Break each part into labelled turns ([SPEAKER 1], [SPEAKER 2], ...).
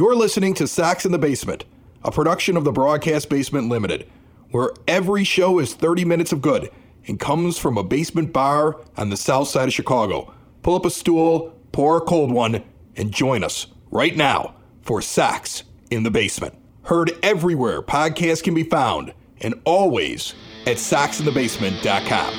[SPEAKER 1] You're listening to Sox in the Basement, a production of the Broadcast Basement Limited, where every show is 30 minutes of good and comes from a basement bar on the south side of Chicago. Pull up a stool, pour a cold one, and join us right now for Sox in the Basement. Heard everywhere podcasts can be found and always at soxinthebasement.com.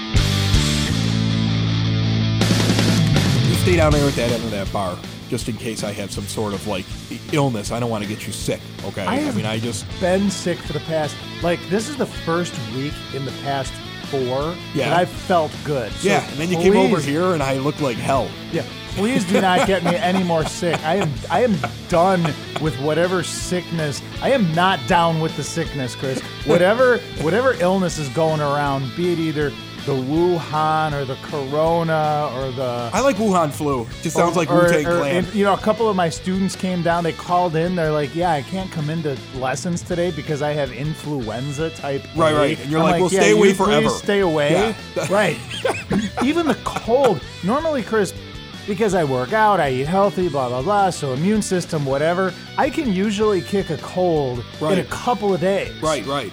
[SPEAKER 1] You stay down there with that end of that bar just in case I have some sort of like illness. I don't want to get you sick, okay?
[SPEAKER 2] I, have
[SPEAKER 1] mean, I just
[SPEAKER 2] been sick for the past like this is the first week in the past four
[SPEAKER 1] Yeah.
[SPEAKER 2] that I've felt good. So
[SPEAKER 1] yeah, and then you came over here and I looked like hell.
[SPEAKER 2] Yeah, please do not get me any more sick. I am I am done with whatever sickness. I am not down with the sickness, Chris. Whatever whatever illness is going around, be it either the Wuhan or the Corona or the
[SPEAKER 1] I like Wuhan flu. Just sounds like
[SPEAKER 2] or-
[SPEAKER 1] Wu Tang Clan.
[SPEAKER 2] you know, a couple of my students came down. They called in. They're like, "Yeah, I can't come into lessons today because I have influenza type."
[SPEAKER 1] Right,
[SPEAKER 2] A."
[SPEAKER 1] right. And you're
[SPEAKER 2] I'm
[SPEAKER 1] like, "Well,
[SPEAKER 2] "Yeah,
[SPEAKER 1] stay away forever."
[SPEAKER 2] Stay away.
[SPEAKER 1] Yeah.
[SPEAKER 2] right. Even the cold. Normally, Chris, because I work out, I eat healthy, blah blah blah. So immune system, whatever. I can usually kick a cold in a couple of days.
[SPEAKER 1] right, right.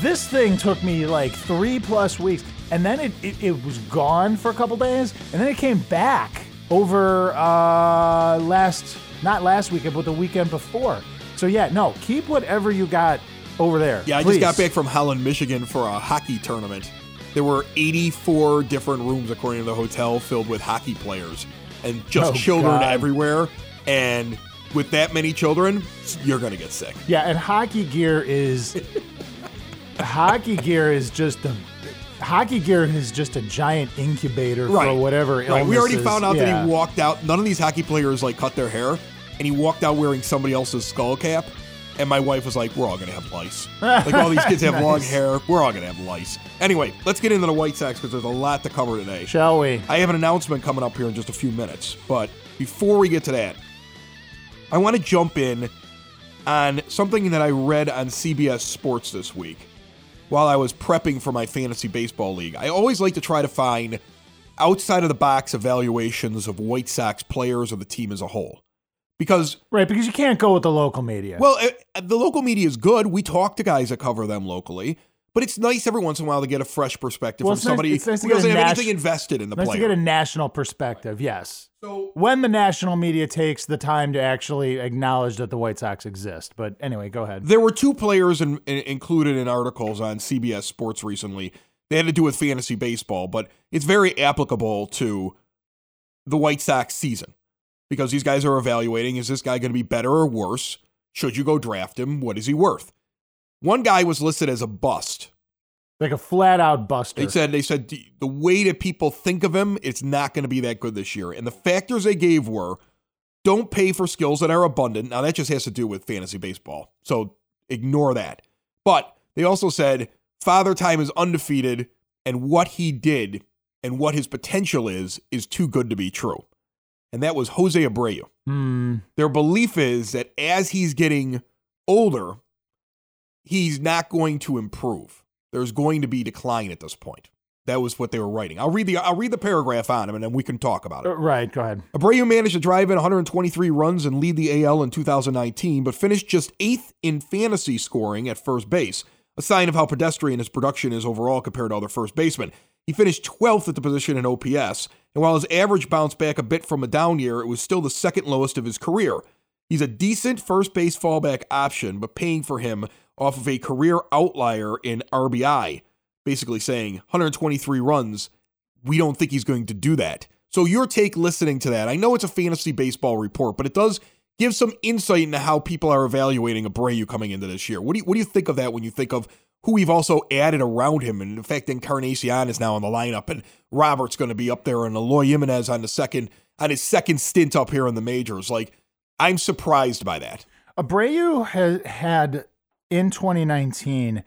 [SPEAKER 2] This thing took me like three plus weeks, and then it, it, it was gone for a couple days, and then it came back over uh, last, not last weekend, but the weekend before. So yeah, no, keep whatever you got over there.
[SPEAKER 1] Yeah, I just got back from Holland, Michigan for a hockey tournament. There were 84 different rooms, according to the hotel, filled with hockey players and just
[SPEAKER 2] Oh,
[SPEAKER 1] children
[SPEAKER 2] God.
[SPEAKER 1] everywhere. And with that many children, you're going to get sick.
[SPEAKER 2] Yeah, and hockey gear is hockey gear is just a hockey gear is just a giant incubator
[SPEAKER 1] Right.
[SPEAKER 2] for whatever
[SPEAKER 1] Right. We already found out that he walked out. None of these hockey players like cut their hair, and he walked out wearing somebody else's skull cap. And my wife was like, "We're all gonna have lice. Like all these kids have long hair. We're all gonna have lice." Anyway, let's get into the White Sox because there's a lot to cover today.
[SPEAKER 2] Shall we?
[SPEAKER 1] I have an announcement coming up here in just a few minutes. But before we get to that, I want to jump in on something that I read on CBS Sports this week while I was prepping for my fantasy baseball league. I always like to try to find outside of the box evaluations of White Sox players or the team as a whole. Because
[SPEAKER 2] Right, because you can't go with the local media.
[SPEAKER 1] well, the local media is good. We talk to guys that cover them locally, but it's nice every once in a while to get a fresh perspective
[SPEAKER 2] Well,
[SPEAKER 1] from
[SPEAKER 2] nice-
[SPEAKER 1] somebody
[SPEAKER 2] nice to
[SPEAKER 1] who doesn't have
[SPEAKER 2] nas-
[SPEAKER 1] anything invested in the
[SPEAKER 2] Nice
[SPEAKER 1] player.
[SPEAKER 2] to get a national perspective, yes.
[SPEAKER 1] so
[SPEAKER 2] When the national media takes the time to actually acknowledge that the White Sox exist. But anyway, go ahead.
[SPEAKER 1] There were two players in, in- included in articles on CBS Sports recently. They had to do with fantasy baseball, but it's very applicable to the White Sox season because these guys are evaluating is this guy going to be better or worse? Should you go draft him? What is he worth? One guy was listed as a bust.
[SPEAKER 2] Like a flat out buster.
[SPEAKER 1] They said they said the way that people think of him, it's not going to be that good this year. And the factors they gave were don't pay for skills that are abundant. Now that just has to do with fantasy baseball. So ignore that. But they also said father time is undefeated and what he did and what his potential is is too good to be true. And that was Jose Abreu.
[SPEAKER 2] Hmm.
[SPEAKER 1] Their belief is that as he's getting older, he's not going to improve. There's going to be decline at this point. That was what they were writing. I'll read the I'll read the paragraph on him and then we can talk about it.
[SPEAKER 2] Uh, Right, go ahead.
[SPEAKER 1] Abreu managed to drive in 123 runs and lead the AL in 2019, but finished just eighth in fantasy scoring at first base, a sign of how pedestrian his production is overall compared to other first basemen. He finished 12th at the position in OPS, and while his average bounced back a bit from a down year, it was still the second lowest of his career. He's a decent first base fallback option, but paying for him off of a career outlier in RBI, basically saying 123 runs, we don't think he's going to do that. So your take listening to that, I know it's a fantasy baseball report, but it does give some insight into how people are evaluating Abreu coming into this year. What do you what do you think of that when you think of who we've also added around him? And in fact, Encarnacion is now in the lineup, and Robert's going to be up there, and Eloy Jimenez on the second on his second stint up here in the majors. Like, I'm surprised by that.
[SPEAKER 2] Abreu has had in 2019.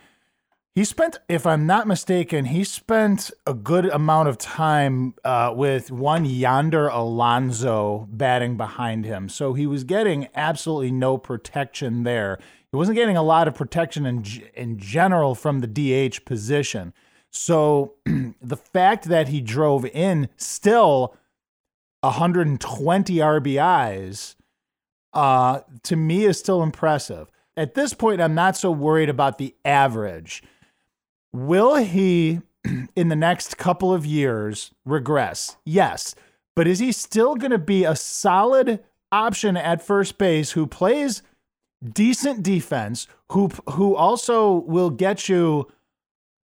[SPEAKER 2] He spent, if I'm not mistaken, he spent a good amount of time uh, with one Yonder Alonso batting behind him. So he was getting absolutely no protection there. He wasn't getting a lot of protection in, in general from the DH position. So the fact that he drove in still 120 RBIs uh, to me is still impressive. At this point, I'm not so worried about the average. Will he, in the next couple of years, regress? Yes. But is he still going to be a solid option at first base who plays decent defense, who who also will get you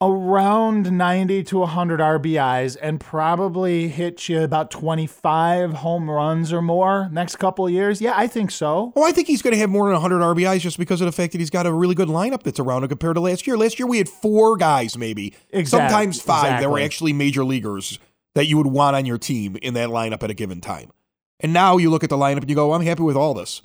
[SPEAKER 2] around 90 to 100 RBIs and probably hit you about 25 home runs or more next couple of years? Yeah, I think so.
[SPEAKER 1] Oh, I think he's going to have more than 100 RBIs just because of the fact that he's got a really good lineup that's around him compared to last year. Last year we had four guys, maybe
[SPEAKER 2] Exact-
[SPEAKER 1] sometimes five, that were actually major leaguers that you would want on your team in that lineup at a given time. And now you look at the lineup and you go, I'm happy with all this.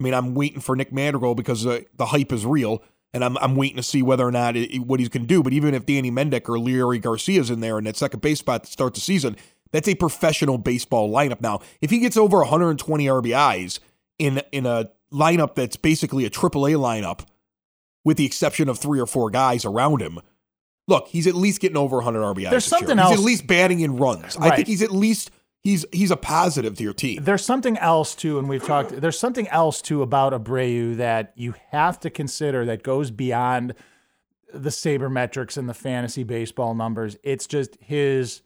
[SPEAKER 1] I mean, I'm waiting for Nick Madrigal because uh, the hype is real, and I'm, I'm waiting to see whether or not it, what he's going to do. But even if Danny Mendick or Leury Garcia's in there in that second base spot to start the season, that's a professional baseball lineup. Now, if he gets over 120 RBIs in in a lineup that's basically a AAA lineup, with the exception of three or four guys around him, look, he's at least getting over 100 RBIs.
[SPEAKER 2] There's
[SPEAKER 1] this year.
[SPEAKER 2] something
[SPEAKER 1] He's at least batting in runs. I think he's at least he's he's a positive to your team.
[SPEAKER 2] There's something else too, and we've talked. There's something else too about Abreu that you have to consider that goes beyond the sabermetrics and the fantasy baseball numbers. It's just his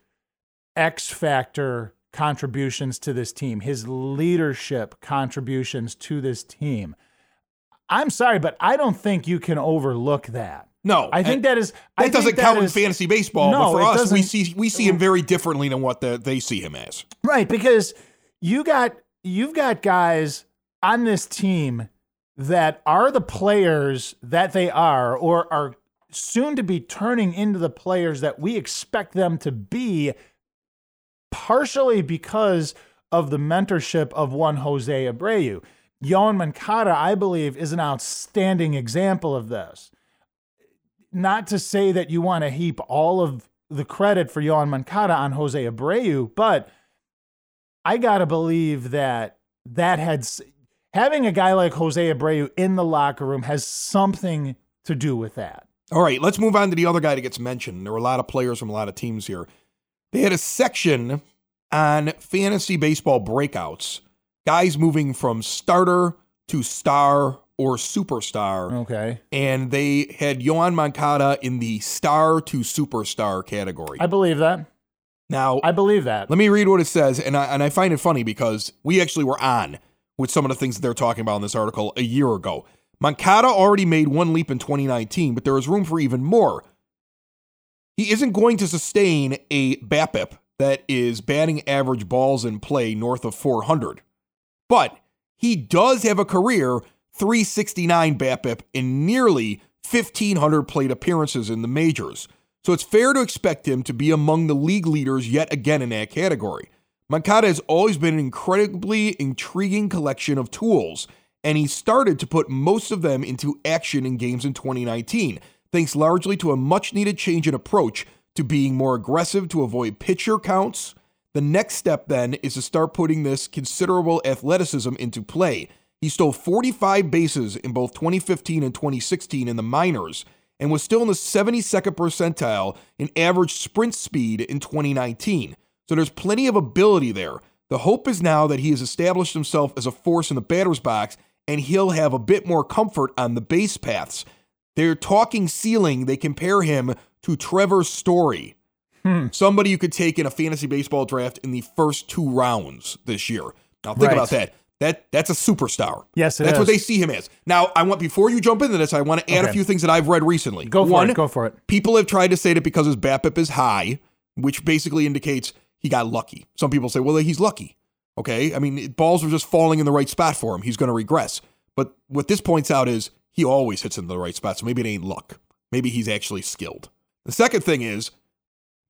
[SPEAKER 2] X factor contributions to this team, his leadership contributions to this team. I'm sorry, but I don't think you can overlook that.
[SPEAKER 1] No,
[SPEAKER 2] I think that is
[SPEAKER 1] that
[SPEAKER 2] I
[SPEAKER 1] doesn't
[SPEAKER 2] that
[SPEAKER 1] count
[SPEAKER 2] is-
[SPEAKER 1] in fantasy baseball.
[SPEAKER 2] No,
[SPEAKER 1] but for us, we see we see him very differently than what the, they see him as.
[SPEAKER 2] Right, because you got you've got guys on this team that are the players that they are or are soon to be turning into the players that we expect them to be partially because of the mentorship of one Jose Abreu. Yohan Moncada, I believe, is an outstanding example of this. Not to say that you want to heap all of the credit for Yohan Moncada on Jose Abreu, but I gotta believe that that had having a guy like Jose Abreu in the locker room has something to do with that.
[SPEAKER 1] All right, let's move on to the other guy that gets mentioned. There were a lot of players from a lot of teams here. They had a section on fantasy baseball breakouts, guys moving from starter to star or superstar.
[SPEAKER 2] Okay,
[SPEAKER 1] And they had Yohan Moncada in the star to superstar category.
[SPEAKER 2] I believe that.
[SPEAKER 1] now,
[SPEAKER 2] I believe that.
[SPEAKER 1] let me read what it says, and I and I find it funny because we actually were on with some of the things that they're talking about in this article a year ago. Moncada already made one leap in 2019, but there is room for even more. He isn't going to sustain a BABIP that is batting average balls in play north of 400, but he does have a career 369 BABIP in nearly 1,500 plate appearances in the majors. So it's fair to expect him to be among the league leaders yet again in that category. Moncada has always been an incredibly intriguing collection of tools, and he started to put most of them into action in games in 2019, thanks largely to a much needed change in approach to being more aggressive to avoid pitcher counts. The next step then is to start putting this considerable athleticism into play. He stole 45 bases in both 2015 and 2016 in the minors and was still in the 72nd percentile in average sprint speed in 2019. So there's plenty of ability there. The hope is now that he has established himself as a force in the batter's box and he'll have a bit more comfort on the base paths. They're talking ceiling, they compare him to Trevor Story, hmm. somebody you could take in a fantasy baseball draft in the first two rounds this year. Now think
[SPEAKER 2] Right.
[SPEAKER 1] about that. That that's a superstar.
[SPEAKER 2] Yes, it
[SPEAKER 1] that's what they see him as. Now, I want before you jump into this, I want to add a few things that I've read recently.
[SPEAKER 2] Go for
[SPEAKER 1] One,
[SPEAKER 2] it. Go for it.
[SPEAKER 1] people have tried to say that because his BABIP is high, which basically indicates he got lucky. Some people say, well, he's lucky. Okay. I mean, balls are just falling in the right spot for him. He's going to regress. But what this points out is he always hits in the right spot. So maybe it ain't luck. Maybe he's actually skilled. The second thing is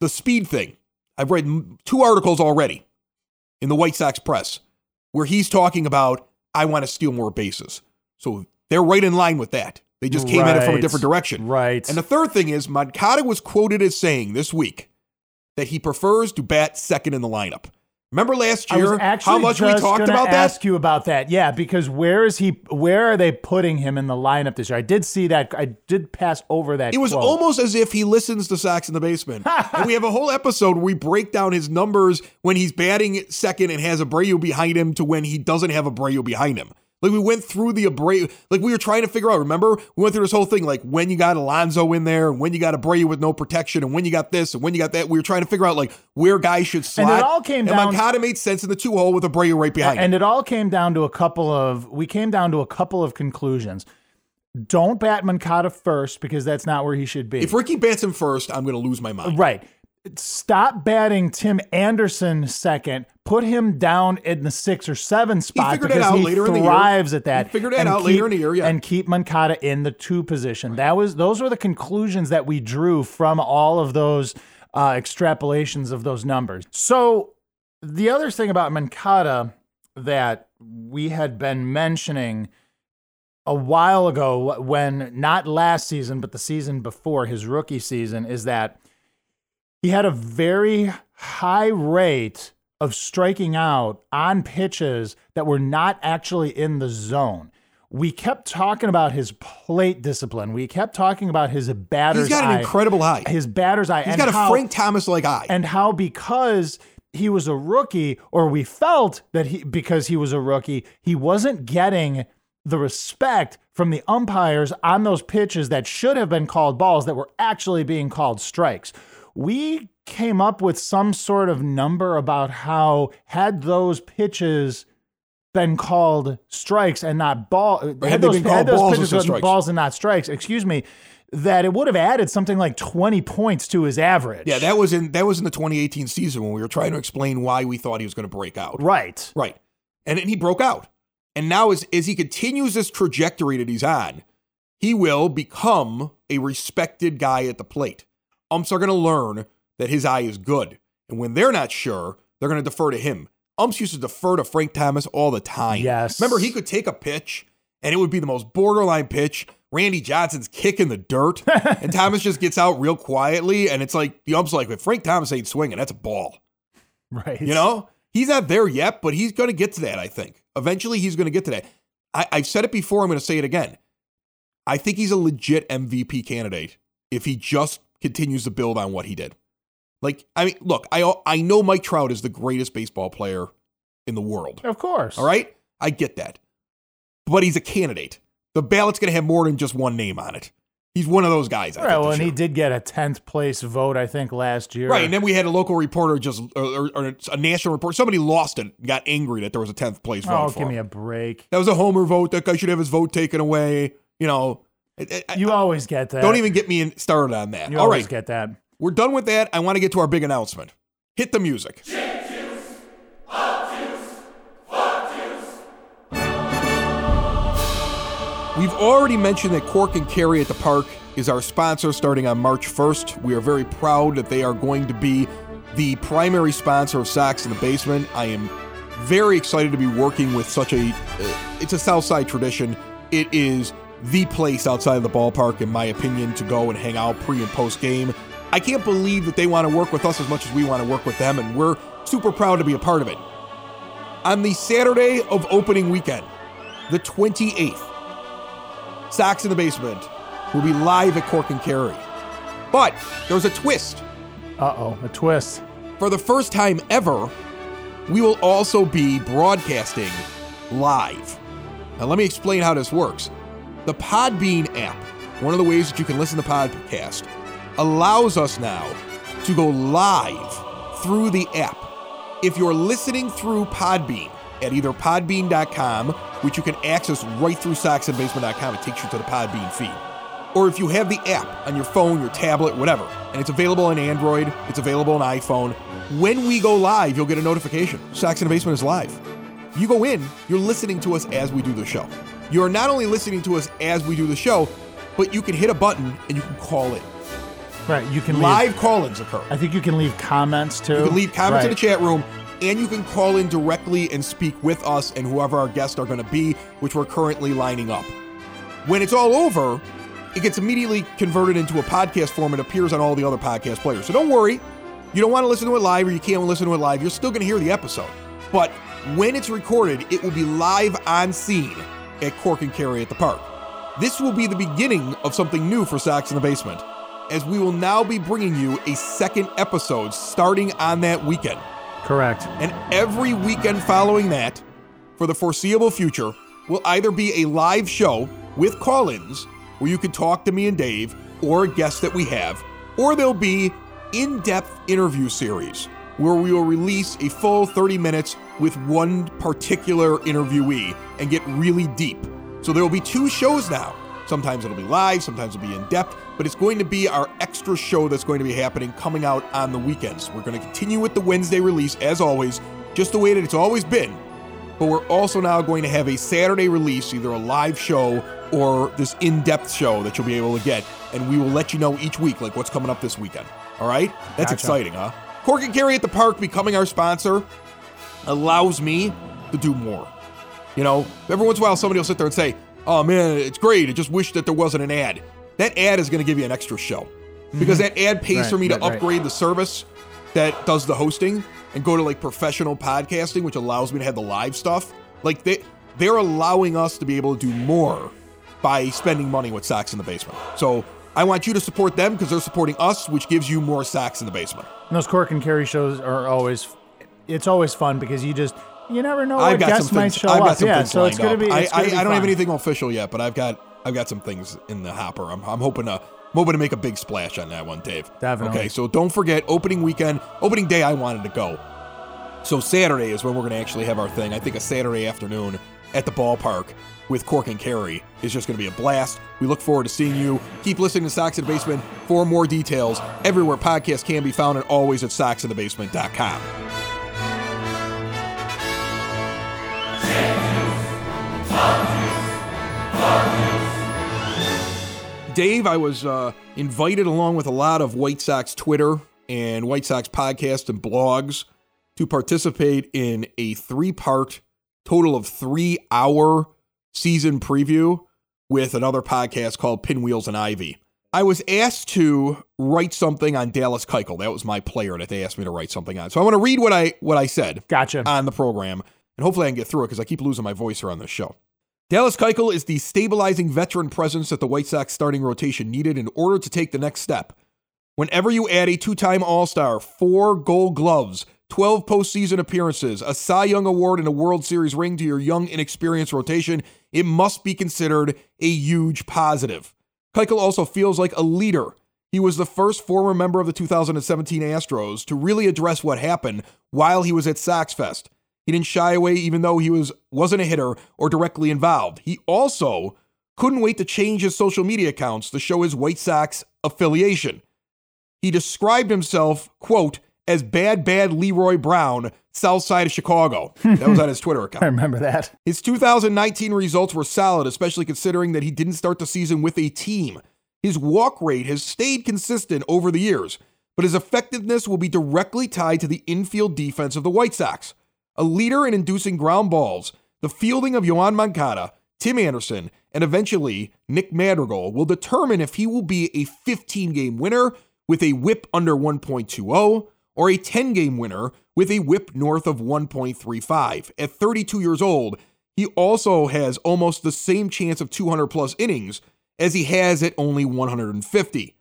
[SPEAKER 1] the speed thing. I've read two articles already in the White Sox press where he's talking about, I want to steal more bases. So they're right in line with that. They just came at it from a different direction.
[SPEAKER 2] Right.
[SPEAKER 1] And the third thing is, Moncada was quoted as saying this week that he prefers to bat second in the lineup. Remember last year how much we talked about that?
[SPEAKER 2] ask you about that. Yeah, because where is he? Where are they putting him in the lineup this year? I did see that. I did pass over that.
[SPEAKER 1] It was
[SPEAKER 2] quote.
[SPEAKER 1] almost as if he listens to Sox in the Basement. and we have a whole episode where we break down his numbers when he's batting second and has a Abreu behind him to when he doesn't have a Abreu behind him. Like we went through the Abreu, like we were trying to figure out. Remember, we went through this whole thing, like when you got Alonso in there, and when you got Abreu with no protection, and when you got this, and when you got that. We were trying to figure out like where guys should slot.
[SPEAKER 2] And it all came
[SPEAKER 1] and
[SPEAKER 2] down-
[SPEAKER 1] Moncada made sense in the two hole with Abreu right behind.
[SPEAKER 2] and
[SPEAKER 1] him.
[SPEAKER 2] it all came down to a couple of we came down to a couple of conclusions. Don't bat Moncada first because that's not where he should be.
[SPEAKER 1] If Ricky bats him first, I'm going to lose my mind.
[SPEAKER 2] right. Stop batting Tim Anderson second. Put him down in the six or seven spot
[SPEAKER 1] it
[SPEAKER 2] because he
[SPEAKER 1] later in the year.
[SPEAKER 2] thrives at that.
[SPEAKER 1] He figured it out later in the year, yeah.
[SPEAKER 2] And keep Moncada in the two position. That was those were the conclusions that we drew from all of those uh, extrapolations of those numbers. So the other thing about Moncada that we had been mentioning a while ago when not last season but the season before his rookie season is that he had a very high rate of striking out on pitches that were not actually in the zone. We kept talking about his plate discipline. We kept talking about his batter's eye.
[SPEAKER 1] He's got an
[SPEAKER 2] eye.
[SPEAKER 1] incredible eye.
[SPEAKER 2] his batter's eye
[SPEAKER 1] He's
[SPEAKER 2] and
[SPEAKER 1] got a
[SPEAKER 2] how,
[SPEAKER 1] Frank Thomas like eye.
[SPEAKER 2] and how because he was a rookie or we felt that he because he was a rookie he wasn't getting the respect from the umpires on those pitches that should have been called balls that were actually being called strikes we came up with some sort of number about how had those pitches been called strikes and not ball
[SPEAKER 1] had
[SPEAKER 2] had
[SPEAKER 1] they
[SPEAKER 2] those,
[SPEAKER 1] been called
[SPEAKER 2] had those
[SPEAKER 1] balls
[SPEAKER 2] pitches
[SPEAKER 1] strikes.
[SPEAKER 2] balls and not strikes excuse me that it would have added something like 20 points to his average
[SPEAKER 1] yeah, that was in that was in the 2018 season when we were trying to explain why we thought he was going to break out.
[SPEAKER 2] right
[SPEAKER 1] Right. And then he broke out. And now as as he continues this trajectory that he's on, he will become a respected guy at the plate. Umps are going to learn that his eye is good. And when they're not sure, they're going to defer to him. Umps used to defer to Frank Thomas all the time.
[SPEAKER 2] Yes.
[SPEAKER 1] Remember, he could take a pitch and it would be the most borderline pitch. Randy Johnson's kicking the dirt, and Thomas just gets out real quietly. And it's like, the ump's like, if Frank Thomas ain't swinging, that's a ball.
[SPEAKER 2] right
[SPEAKER 1] You know, he's not there yet, but he's going to get to that, I think. Eventually, he's going to get to that. I, I've said it before, I'm going to say it again. I think he's a legit MVP candidate if he just continues to build on what he did. Like, I mean, look, I, I know Mike Trout is the greatest baseball player in the world.
[SPEAKER 2] Of course.
[SPEAKER 1] All right? I get that. But he's a candidate. The ballot's going to have more than just one name on it. He's one of those guys. I
[SPEAKER 2] right.
[SPEAKER 1] think,
[SPEAKER 2] Well, and he did get a tenth place vote, I think, last year.
[SPEAKER 1] Right, and then we had a local reporter just, or, or, a national report. Somebody lost it, got angry that there was a tenth place vote
[SPEAKER 2] oh, give
[SPEAKER 1] him.
[SPEAKER 2] me a break.
[SPEAKER 1] that was a homer vote. That guy should have his vote taken away. You know, I- I-
[SPEAKER 2] You always get that.
[SPEAKER 1] don't even get me started on that.
[SPEAKER 2] You
[SPEAKER 1] All
[SPEAKER 2] always
[SPEAKER 1] right,
[SPEAKER 2] get that.
[SPEAKER 1] we're done with that. I want to get to our big announcement. Hit the music. We've already mentioned that Cork and Kerry at the Park is our sponsor starting on March 1st. We are very proud that they are going to be the primary sponsor of Sox in the Basement. I am very excited to be working with such a uh, it's a Southside tradition. It is the place outside of the ballpark in my opinion to go and hang out pre and post game. I can't believe that they want to work with us as much as we want to work with them and we're super proud to be a part of it. On the Saturday of opening weekend, the 28th, Sox in the Basement will be live at Cork and Kerry. But there's a twist.
[SPEAKER 2] Uh oh, a twist.
[SPEAKER 1] For the first time ever, we will also be broadcasting live. Now, let me explain how this works. The Podbean app, one of the ways that you can listen to podcast, allows us now to go live through the app. If you're listening through Podbean at either podbean.com, which you can access right through soxinthebasement.com, it takes you to the Podbean feed. Or if you have the app on your phone, your tablet, whatever, and it's available on Android, it's available on iPhone, when we go live, you'll get a notification. Sox in the Basement is live. You go in, you're listening to us as we do the show. You're not only listening to us as we do the show, but you can hit a button and you can call in.
[SPEAKER 2] Right. You can leave,
[SPEAKER 1] Live call ins occur.
[SPEAKER 2] I think you can leave comments too.
[SPEAKER 1] You can leave comments in the chat room, and you can call in directly and speak with us and whoever our guests are going to be, which we're currently lining up. When it's all over, it gets immediately converted into a podcast form and appears on all the other podcast players. So don't worry. You don't want to listen to it live or you can't listen to it live. You're still going to hear the episode. But when it's recorded, it will be live on scene at Cork and Kerry at the park. This will be the beginning of something new for Sox in the Basement, as we will now be bringing you a second episode starting on that weekend.
[SPEAKER 2] Correct.
[SPEAKER 1] And every weekend following that, for the foreseeable future, will either be a live show with call ins where you can talk to me and Dave or a guest that we have, or there'll be in depth interview series where we will release a full 30 minutes with one particular interviewee and get really deep. So there will be two shows now. Sometimes it'll be live, sometimes it'll be in depth, but it's going to be our extra show that's going to be happening coming out on the weekends. We're going to continue with the Wednesday release as always, just the way that it's always been. But we're also now going to have a Saturday release, either a live show or this in depth show that you'll be able to get. And we will let you know each week, like what's coming up this weekend. All right? That's
[SPEAKER 2] Gotcha.
[SPEAKER 1] exciting, huh? Cork and Kerry at the Park becoming our sponsor allows me to do more. You know, every once in a while somebody will sit there and say, oh man, it's great. I just wish that there wasn't an ad. That ad is going to give you an extra show because that ad pays
[SPEAKER 2] Right,
[SPEAKER 1] for me to
[SPEAKER 2] right, right.
[SPEAKER 1] upgrade the service that does the hosting and go to like professional podcasting, which allows me to have the live stuff. Like they, they're allowing us to be able to do more by spending money with Sox in the Basement. So I want you to support them because they're supporting us, which gives you more Sox in the Basement.
[SPEAKER 2] And those Cork and Kerry shows are always, it's always fun because you just, you never know
[SPEAKER 1] I've
[SPEAKER 2] what guests might show
[SPEAKER 1] I've got
[SPEAKER 2] up.
[SPEAKER 1] some
[SPEAKER 2] Yeah, so it's gonna
[SPEAKER 1] up.
[SPEAKER 2] be.
[SPEAKER 1] I, I,
[SPEAKER 2] be
[SPEAKER 1] I don't have anything official yet, but I've got I've got some things in the hopper. I'm, I'm hoping to I'm hoping to I'm hoping to make a big splash on that one, Dave.
[SPEAKER 2] Definitely.
[SPEAKER 1] Okay, so don't forget opening weekend, opening day. I wanted to go. So Saturday is when we're going to actually have our thing. I think a Saturday afternoon at the ballpark with Cork and Kerry is just going to be a blast. We look forward to seeing you. Keep listening to Sox in the Basement for more details. Everywhere podcasts can be found and always at soxinthebasement.com. Dave, I was uh, invited along with a lot of White Sox Twitter and White Sox podcasts and blogs to participate in a three part, total of three hour season preview with another podcast called Pinwheels and Ivy. I was asked to write something on Dallas Keuchel. That was my player that they asked me to write something on. So I want to read what I what I said
[SPEAKER 2] Gotcha.
[SPEAKER 1] on the program, and hopefully I can get through it because I keep losing my voice here on this show. Dallas Keuchel is the stabilizing veteran presence that the White Sox starting rotation needed in order to take the next step. Whenever you add a two time All Star, four gold gloves, 12 postseason appearances, a Cy Young Award, and a World Series ring to your young, inexperienced rotation, it must be considered a huge positive. Keuchel also feels like a leader. He was the first former member of the 2017 Astros to really address what happened while he was at Sox Fest. He didn't shy away even though he was wasn't a hitter or directly involved. He also couldn't wait to change his social media accounts to show his White Sox affiliation. He described himself, quote, as bad bad Leroy Brown, south side of Chicago. That was on his Twitter account.
[SPEAKER 2] I remember that.
[SPEAKER 1] His 2019 results were solid, especially considering that he didn't start the season with a team. His walk rate has stayed consistent over the years, but his effectiveness will be directly tied to the infield defense of the White Sox. A leader in inducing ground balls, the fielding of Yohan Moncada, Tim Anderson, and eventually Nick Madrigal will determine if he will be a 15 game winner with a whip under 1.20 or a 10 game winner with a whip north of 1.35. At 32 years old, he also has almost the same chance of 200 plus innings as he has at only 150.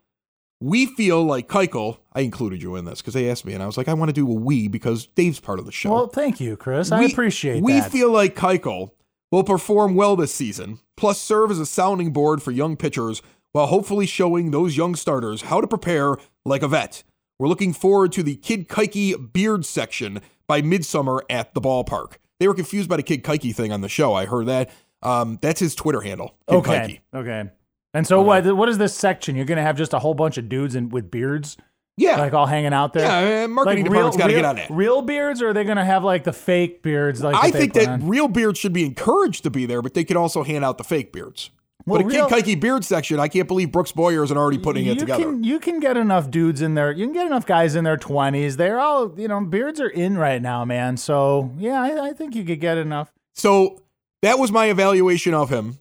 [SPEAKER 1] We feel like Keuchel, I included you in this because they asked me, and I was like, I want to do a we because Dave's part of the show.
[SPEAKER 2] Well, thank you, Chris. I
[SPEAKER 1] We-
[SPEAKER 2] appreciate
[SPEAKER 1] we
[SPEAKER 2] that.
[SPEAKER 1] We feel like Keuchel will perform well this season, plus serve as a sounding board for young pitchers while hopefully showing those young starters how to prepare like a vet. We're looking forward to the Kid Keuchy beard section by midsummer at the ballpark. They were confused by the Kid Keuchy thing on the show. I heard that. Um, that's his Twitter handle. Kid
[SPEAKER 2] okay.
[SPEAKER 1] Kike.
[SPEAKER 2] Okay. And so what? What is this section? You're gonna have just a whole bunch of dudes and with beards,
[SPEAKER 1] Yeah.
[SPEAKER 2] like all hanging out there.
[SPEAKER 1] yeah, uh, marketing department's got to get on that.
[SPEAKER 2] Real beards, or are they gonna have like the fake beards? Like
[SPEAKER 1] I think that
[SPEAKER 2] on?
[SPEAKER 1] real beards should be encouraged to be there, but they could also hand out the fake beards.
[SPEAKER 2] Well,
[SPEAKER 1] but a
[SPEAKER 2] real-
[SPEAKER 1] Kid Keuchy beard section, I can't believe Brooks Boyer isn't already putting it together.
[SPEAKER 2] Can, you can get enough dudes in there. You can get enough guys in their twenties. They're all you know. Beards are in right now, man. So yeah, I, I think you could get enough.
[SPEAKER 1] So that was my evaluation of him.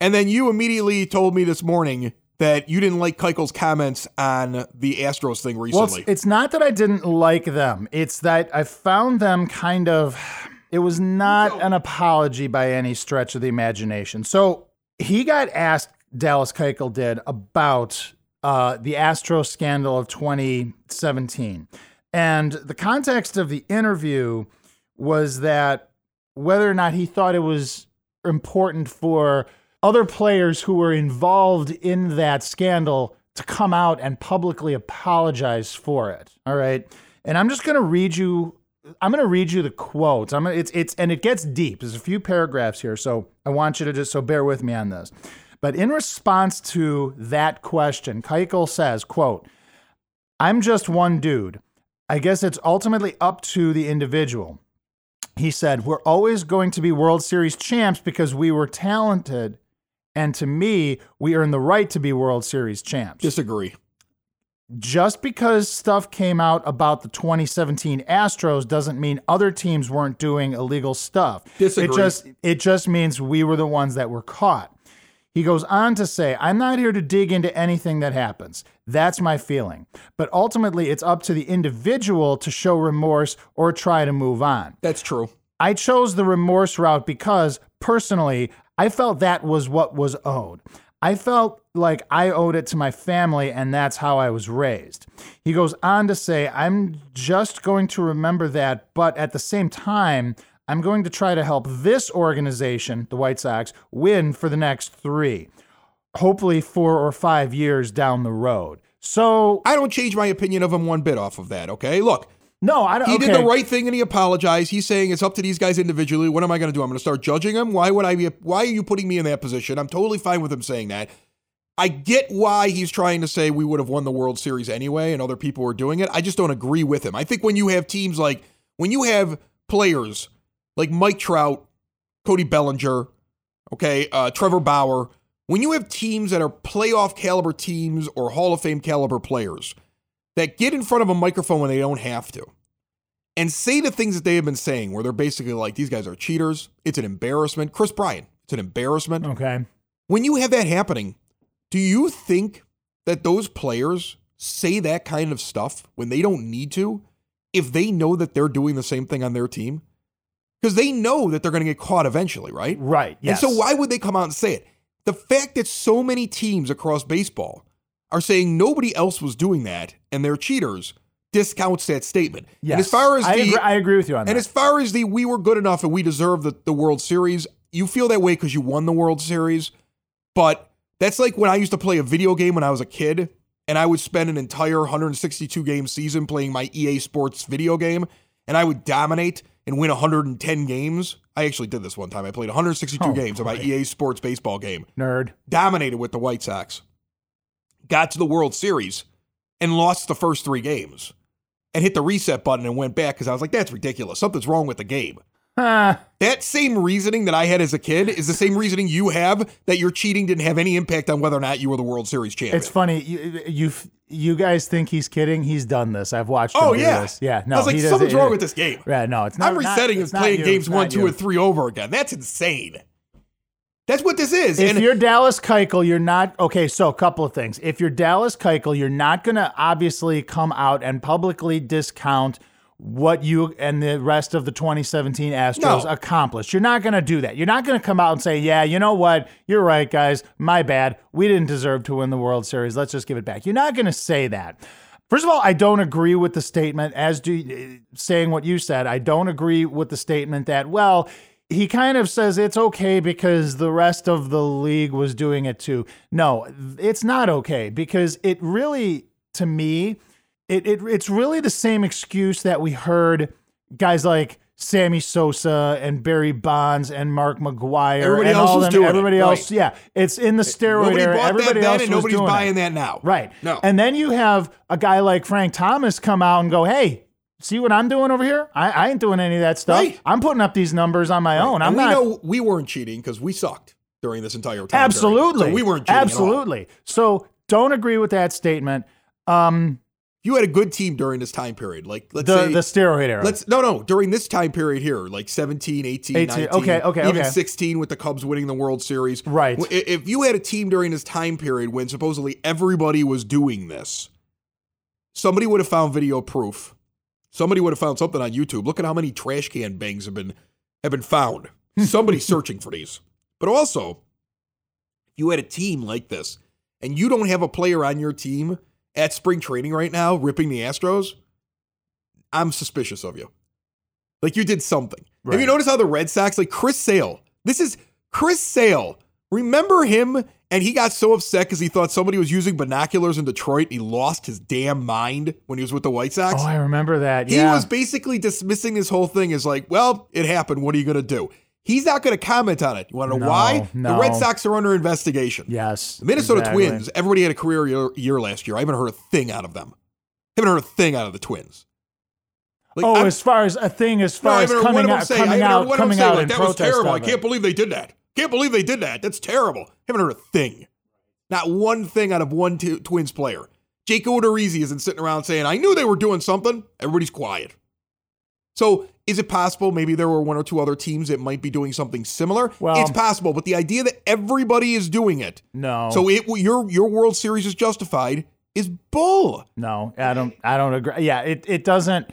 [SPEAKER 1] And then you immediately told me this morning that you didn't like Keuchel's comments on the Astros thing
[SPEAKER 2] Well,
[SPEAKER 1] recently.
[SPEAKER 2] it's, it's not that I didn't like them. It's that I found them kind of. It was not an apology by any stretch of the imagination. So he got asked, Dallas Keuchel did, about uh, the Astro scandal of 2017, and the context of the interview was that whether or not he thought it was important for other players who were involved in that scandal to come out and publicly apologize for it. All right. And I'm just going to read you I'm going to read you the quotes. I'm gonna, it's it's and it gets deep. There's a few paragraphs here, so I want you to just so bear with me on this. But in response to that question, Keuchel says, "quote I'm just one dude. I guess it's ultimately up to the individual." He said, "We're always going to be World Series champs because we were talented, and to me, we earn the right to be World Series champs."
[SPEAKER 1] Disagree.
[SPEAKER 2] Just because stuff came out about the 2017 Astros doesn't mean other teams weren't doing illegal stuff.
[SPEAKER 1] Disagree.
[SPEAKER 2] It just it just means we were the ones that were caught. He goes on to say, I'm not here to dig into anything that happens. That's my feeling. But ultimately, it's up to the individual to show remorse or try to move on.
[SPEAKER 1] That's true.
[SPEAKER 2] I chose the remorse route because personally, I felt that was what was owed. I felt like I owed it to my family, and that's how I was raised. He goes on to say, I'm just going to remember that, but at the same time, I'm going to try to help this organization, the White Sox, win for the next three, hopefully four or five years down the road. So,
[SPEAKER 1] I don't change my opinion of him one bit off of that, okay? Look,
[SPEAKER 2] no, I don't.
[SPEAKER 1] he
[SPEAKER 2] okay.
[SPEAKER 1] did the right thing and he apologized. He's saying it's up to these guys individually. What am I going to do? I'm going to start judging him? Why would I be why are you putting me in that position? I'm totally fine with him saying that. I get why he's trying to say we would have won the World Series anyway and other people were doing it. I just don't agree with him. I think when you have teams like when you have players like Mike Trout, Cody Bellinger, okay, uh, Trevor Bauer, when you have teams that are playoff caliber teams or Hall of Fame caliber players that get in front of a microphone when they don't have to and say the things that they have been saying, where they're basically like, these guys are cheaters, it's an embarrassment. Kris Bryant, it's an embarrassment.
[SPEAKER 2] Okay.
[SPEAKER 1] When you have that happening, do you think that those players say that kind of stuff when they don't need to if they know that they're doing the same thing on their team? Because they know that they're going to get caught eventually, right?
[SPEAKER 2] Right. Yes.
[SPEAKER 1] And so why would they come out and say it? The fact that so many teams across baseball are saying nobody else was doing that and they're cheaters discounts that statement.
[SPEAKER 2] Yes.
[SPEAKER 1] And as far as
[SPEAKER 2] I
[SPEAKER 1] the
[SPEAKER 2] agree, I agree with you on that.
[SPEAKER 1] and as far as the we were good enough and we deserve the, the World Series, you feel that way because you won the World Series. But that's like when I used to play a video game when I was a kid and I would spend an entire 162 game season playing my EA Sports video game and I would dominate and win 110 games. I actually did this one time. I played 162
[SPEAKER 2] Oh,
[SPEAKER 1] games of my. EA Sports baseball game
[SPEAKER 2] Nerd.
[SPEAKER 1] dominated with the White Sox, got to the World Series, and lost the first three games, and hit the reset button and went back because I was like, that's ridiculous. Something's wrong with the game. That same reasoning that I had as a kid is the same reasoning you have that your cheating didn't have any impact on whether or not you were the World Series champion.
[SPEAKER 2] it's funny. You, you you guys think he's kidding? He's done this. I've watched.
[SPEAKER 1] oh
[SPEAKER 2] him do
[SPEAKER 1] yeah,
[SPEAKER 2] this. yeah. No,
[SPEAKER 1] I was like, something's
[SPEAKER 2] it-
[SPEAKER 1] wrong with this game.
[SPEAKER 2] Yeah, no, it's not.
[SPEAKER 1] I'm resetting
[SPEAKER 2] not,
[SPEAKER 1] and playing
[SPEAKER 2] you,
[SPEAKER 1] games one, two, and three over again. That's insane. That's what this is.
[SPEAKER 2] If
[SPEAKER 1] and
[SPEAKER 2] you're Dallas Keuchel, you're not okay. So a couple of things. If you're Dallas Keuchel, you're not going to obviously come out and publicly discount what you and the rest of the 2017 Astros
[SPEAKER 1] No.
[SPEAKER 2] accomplished. You're not going to do that. You're not going to come out and say, "Yeah, you know what? You're right, guys. My bad. We didn't deserve to win the World Series. Let's just give it back." You're not going to say that. First of all, I don't agree with the statement as do eh, saying what you said. I don't agree with the statement that well, he kind of says it's okay because the rest of the league was doing it too. No, it's not okay because it really to me it, it it's really the same excuse that we heard guys like Sammy Sosa and Barry Bonds and Mark McGwire
[SPEAKER 1] Everybody
[SPEAKER 2] and
[SPEAKER 1] else
[SPEAKER 2] all them,
[SPEAKER 1] doing it,
[SPEAKER 2] everybody else
[SPEAKER 1] right.
[SPEAKER 2] yeah it's in the steroid
[SPEAKER 1] nobody
[SPEAKER 2] era
[SPEAKER 1] bought
[SPEAKER 2] everybody
[SPEAKER 1] that then,
[SPEAKER 2] else
[SPEAKER 1] and
[SPEAKER 2] was
[SPEAKER 1] nobody's buying
[SPEAKER 2] it.
[SPEAKER 1] that now.
[SPEAKER 2] Right.
[SPEAKER 1] No.
[SPEAKER 2] And then you have a guy like Frank Thomas come out and go, hey, see what I'm doing over here? I, I ain't doing any of that stuff.
[SPEAKER 1] Right.
[SPEAKER 2] I'm putting up these numbers on my own. I'm
[SPEAKER 1] and we
[SPEAKER 2] not.
[SPEAKER 1] know we weren't cheating because we sucked during this entire time.
[SPEAKER 2] absolutely.
[SPEAKER 1] So we weren't cheating.
[SPEAKER 2] Absolutely. So don't agree with that statement. Um,
[SPEAKER 1] You had a good team during this time period. Like let's
[SPEAKER 2] the,
[SPEAKER 1] say
[SPEAKER 2] the steroid era.
[SPEAKER 1] let's no no during this time period here, like 17, 18,
[SPEAKER 2] 18,
[SPEAKER 1] 19,
[SPEAKER 2] okay, okay,
[SPEAKER 1] even
[SPEAKER 2] okay.
[SPEAKER 1] 16 with the Cubs winning the World Series.
[SPEAKER 2] Right.
[SPEAKER 1] If you had a team during this time period when supposedly everybody was doing this, somebody would have found video proof. Somebody would have found something on YouTube. Look at how many trash can bangs have been have been found. Somebody's searching for these. But also, if you had a team like this and you don't have a player on your team at spring training right now ripping the Astros, I'm suspicious of you. Like you did something. Have you noticed how the Red Sox, like Chris Sale, this is Chris Sale, remember him? And he got so upset because he thought somebody was using binoculars in Detroit. And he lost his damn mind when he was with the White Sox.
[SPEAKER 2] Oh, I remember that.
[SPEAKER 1] He was basically dismissing this whole thing as like, well, it happened. What are you going to do? He's not going to comment on it. You want to know
[SPEAKER 2] No,
[SPEAKER 1] why?
[SPEAKER 2] no.
[SPEAKER 1] The Red Sox are under investigation.
[SPEAKER 2] yes.
[SPEAKER 1] The Minnesota
[SPEAKER 2] exactly.
[SPEAKER 1] Twins, everybody had a career year, year last year. I haven't heard a thing out of them. I haven't heard a thing out of the Twins. Like,
[SPEAKER 2] oh,
[SPEAKER 1] I'm-
[SPEAKER 2] as far as a thing, as far
[SPEAKER 1] I
[SPEAKER 2] as coming out,
[SPEAKER 1] say,
[SPEAKER 2] coming out,
[SPEAKER 1] one of them
[SPEAKER 2] coming out
[SPEAKER 1] like, that was terrible. I can't believe they did that. Can't believe they did that. That's terrible. Haven't heard a thing. Not one thing out of one t- Twins player. Jake Odorizzi isn't sitting around saying, I knew they were doing something. Everybody's quiet. So is it possible maybe there were one or two other teams that might be doing something similar?
[SPEAKER 2] Well-
[SPEAKER 1] it's um, possible, but the idea that everybody is doing it,
[SPEAKER 2] No.
[SPEAKER 1] so it your your World Series is justified, is bull.
[SPEAKER 2] No, I don't. I don't agree. Yeah, it it doesn't.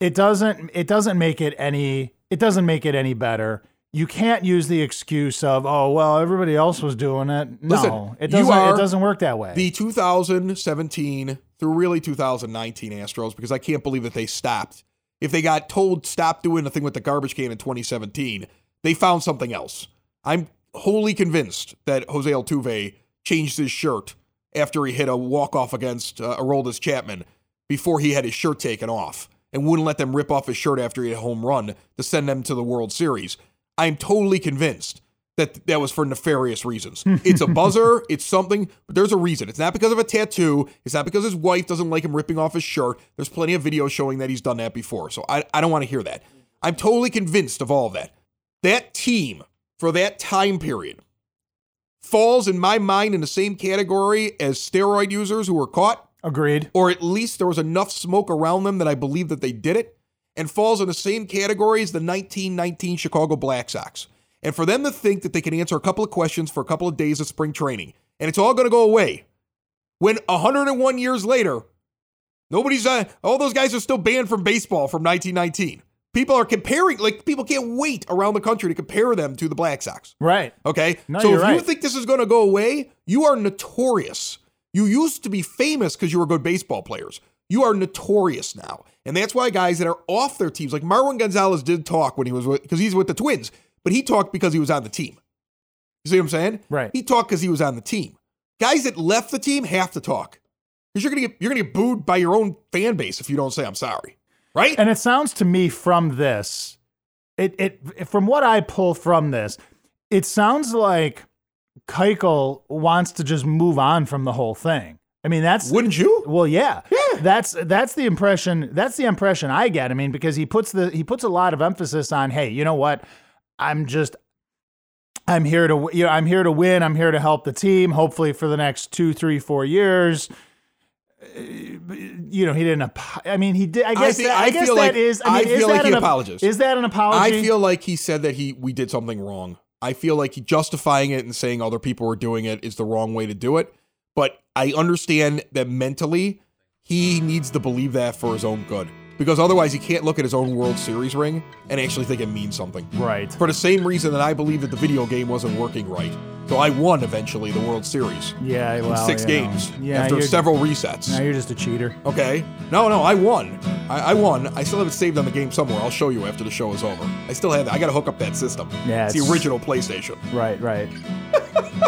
[SPEAKER 2] It doesn't. It doesn't make it any. It doesn't make it any better. You can't use the excuse of oh well everybody else was doing it. No,
[SPEAKER 1] Listen,
[SPEAKER 2] it doesn't. it doesn't work that way.
[SPEAKER 1] The 2017 through really 2019 Astros, because I can't believe that they stopped. If they got told stop doing the thing with the garbage can in 2017, they found something else. I'm wholly convinced that Jose Altuve changed his shirt after he hit a walk off against uh, Aroldis Chapman before he had his shirt taken off and wouldn't let them rip off his shirt after he hit a home run to send them to the World Series. I'm totally convinced that that was for nefarious reasons. It's a buzzer, it's something, but there's a reason. It's not because of a tattoo. It's not because his wife doesn't like him ripping off his shirt. There's plenty of videos showing that he's done that before. So I, I don't want to hear that. I'm totally convinced of all of that. That team for that time period falls in my mind in the same category as steroid users who were caught
[SPEAKER 2] Agreed.
[SPEAKER 1] or at least there was enough smoke around them that I believe that they did it, and falls in the same category as the 1919 Chicago Black Sox. And for them to think that they can answer a couple of questions for a couple of days of spring training, and it's all going to go away, when 101 years later, nobody's, uh, all those guys are still banned from baseball from 1919. People are comparing, like, people can't wait around the country to compare them to the Black Sox.
[SPEAKER 2] Right.
[SPEAKER 1] Okay.
[SPEAKER 2] No,
[SPEAKER 1] so if you think this is going to go away, you are notorious. You used to be famous because you were good baseball players. You are notorious now. And that's why guys that are off their teams, like Marwin Gonzalez did talk when he was with, because he's with the Twins, but he talked because he was on the team. You see what I'm saying?
[SPEAKER 2] Right.
[SPEAKER 1] He talked because he was on the team. Guys that left the team have to talk. Because you're gonna get you're gonna get booed by your own fan base if you don't say I'm sorry. Right?
[SPEAKER 2] And it sounds to me from this, it it from what I pull from this, it sounds like Keuchel wants to just move on from the whole thing. I mean, that's
[SPEAKER 1] Wouldn't you?
[SPEAKER 2] Well, yeah.
[SPEAKER 1] Yeah.
[SPEAKER 2] That's that's the impression that's the impression I get. I mean, because he puts the he puts a lot of emphasis on, hey, you know what? I'm just I'm here to you know, I'm here to win. I'm here to help the team, hopefully for the next two, three, four years. You know, he didn't. I mean, he did. I guess.
[SPEAKER 1] think-
[SPEAKER 2] that, I,
[SPEAKER 1] I
[SPEAKER 2] guess
[SPEAKER 1] feel
[SPEAKER 2] that
[SPEAKER 1] like-
[SPEAKER 2] is. I
[SPEAKER 1] I
[SPEAKER 2] mean, is
[SPEAKER 1] feel like he
[SPEAKER 2] an,
[SPEAKER 1] apologized.
[SPEAKER 2] Is that an apology?
[SPEAKER 1] I feel like he said that he we did something wrong. I feel like he justifying it and saying other people were doing it is the wrong way to do it. But I understand that mentally he needs to believe that for his own good. Because otherwise he can't look at his own World Series ring and actually think it means something.
[SPEAKER 2] right.
[SPEAKER 1] For the same reason that I believe that the video game wasn't working right. So I won eventually the World Series.
[SPEAKER 2] Yeah.
[SPEAKER 1] in
[SPEAKER 2] Well,
[SPEAKER 1] six
[SPEAKER 2] you know.
[SPEAKER 1] games
[SPEAKER 2] Yeah.
[SPEAKER 1] after several resets.
[SPEAKER 2] Now you're just a cheater.
[SPEAKER 1] Okay. No, no, I won. I, I won. I still have it saved on the game somewhere. I'll show you after the show is over. I still have that. I got to hook up that system.
[SPEAKER 2] Yeah,
[SPEAKER 1] it's the original PlayStation.
[SPEAKER 2] Right. Right.